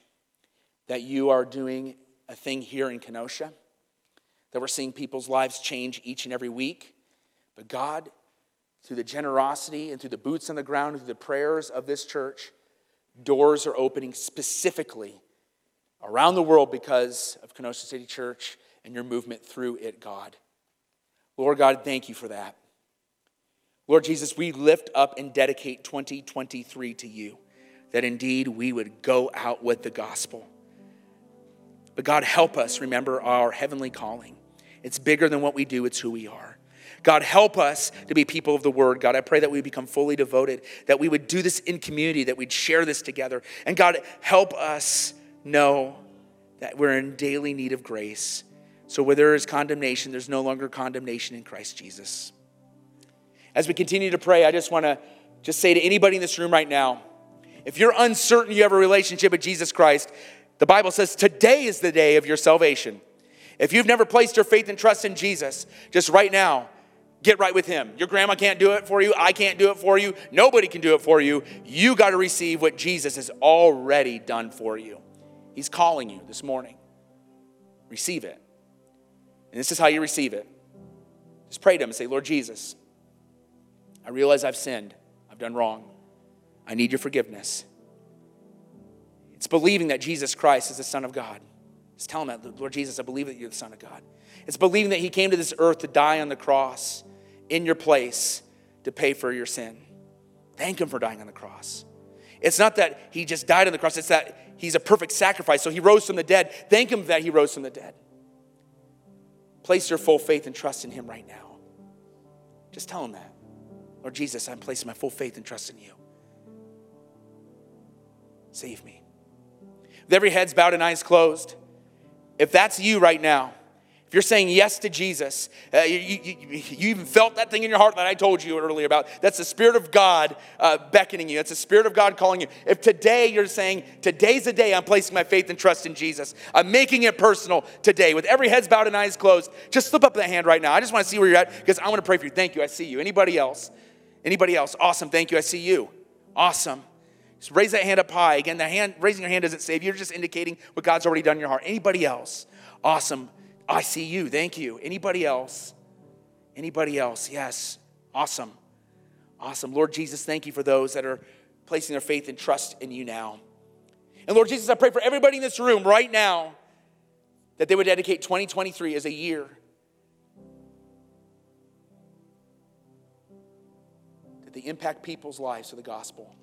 that you are doing a thing here in Kenosha, that we're seeing people's lives change each and every week. But God, through the generosity and through the boots on the ground, through the prayers of this church, doors are opening specifically around the world because of Kenosha City Church and your movement through it, God. Lord God, thank you for that. Lord Jesus, we lift up and dedicate 2023 to you, that indeed we would go out with the gospel. But God, help us remember our heavenly calling. It's bigger than what we do, it's who we are. God, help us to be people of the word. God, I pray that we become fully devoted, that we would do this in community, that we'd share this together. And God, help us know that we're in daily need of grace. So where there is condemnation, there's no longer condemnation in Christ Jesus. As we continue to pray, I just want to just say to anybody in this room right now, if you're uncertain you have a relationship with Jesus Christ, the Bible says today is the day of your salvation. If you've never placed your faith and trust in Jesus, just right now, get right with Him. Your grandma can't do it for you. I can't do it for you. Nobody can do it for you. You got to receive what Jesus has already done for you. He's calling you this morning. Receive it. And this is how you receive it. Just pray to Him and say, Lord Jesus, I realize I've sinned, I've done wrong. I need your forgiveness. It's believing that Jesus Christ is the Son of God. It's telling that, Lord Jesus, I believe that you're the Son of God. It's believing that He came to this earth to die on the cross in your place to pay for your sin. Thank Him for dying on the cross. It's not that He just died on the cross, it's that He's a perfect sacrifice. So he rose from the dead. Thank him that he rose from the dead. Place your full faith and trust in him right now. Just tell him that. Lord Jesus, I'm placing my full faith and trust in you. Save me. With every head's bowed and eyes closed, if that's you right now, if you're saying yes to Jesus, uh, you, you, you, even felt that thing in your heart that I told you earlier about. That's the Spirit of God uh, beckoning you. That's the Spirit of God calling you. If today you're saying, today's the day I'm placing my faith and trust in Jesus, I'm making it personal today with every head's bowed and eyes closed, just slip up that hand right now. I just want to see where you're at because I want to pray for you. Thank you. I see you. Anybody else? Anybody else? Awesome. Thank you. I see you. Awesome. Just raise that hand up high. Again, the hand raising your hand doesn't save you. You're just indicating what God's already done in your heart. Anybody else? Awesome. I see you. Thank you. Anybody else? Anybody else? Yes. Awesome. Awesome. Lord Jesus, thank you for those that are placing their faith and trust in you now. And Lord Jesus, I pray for everybody in this room right now that they would dedicate 2023 as a year that they impact people's lives to the gospel.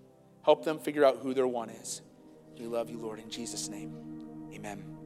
Help them figure out who their one is. We love you, Lord, in Jesus' name. Amen.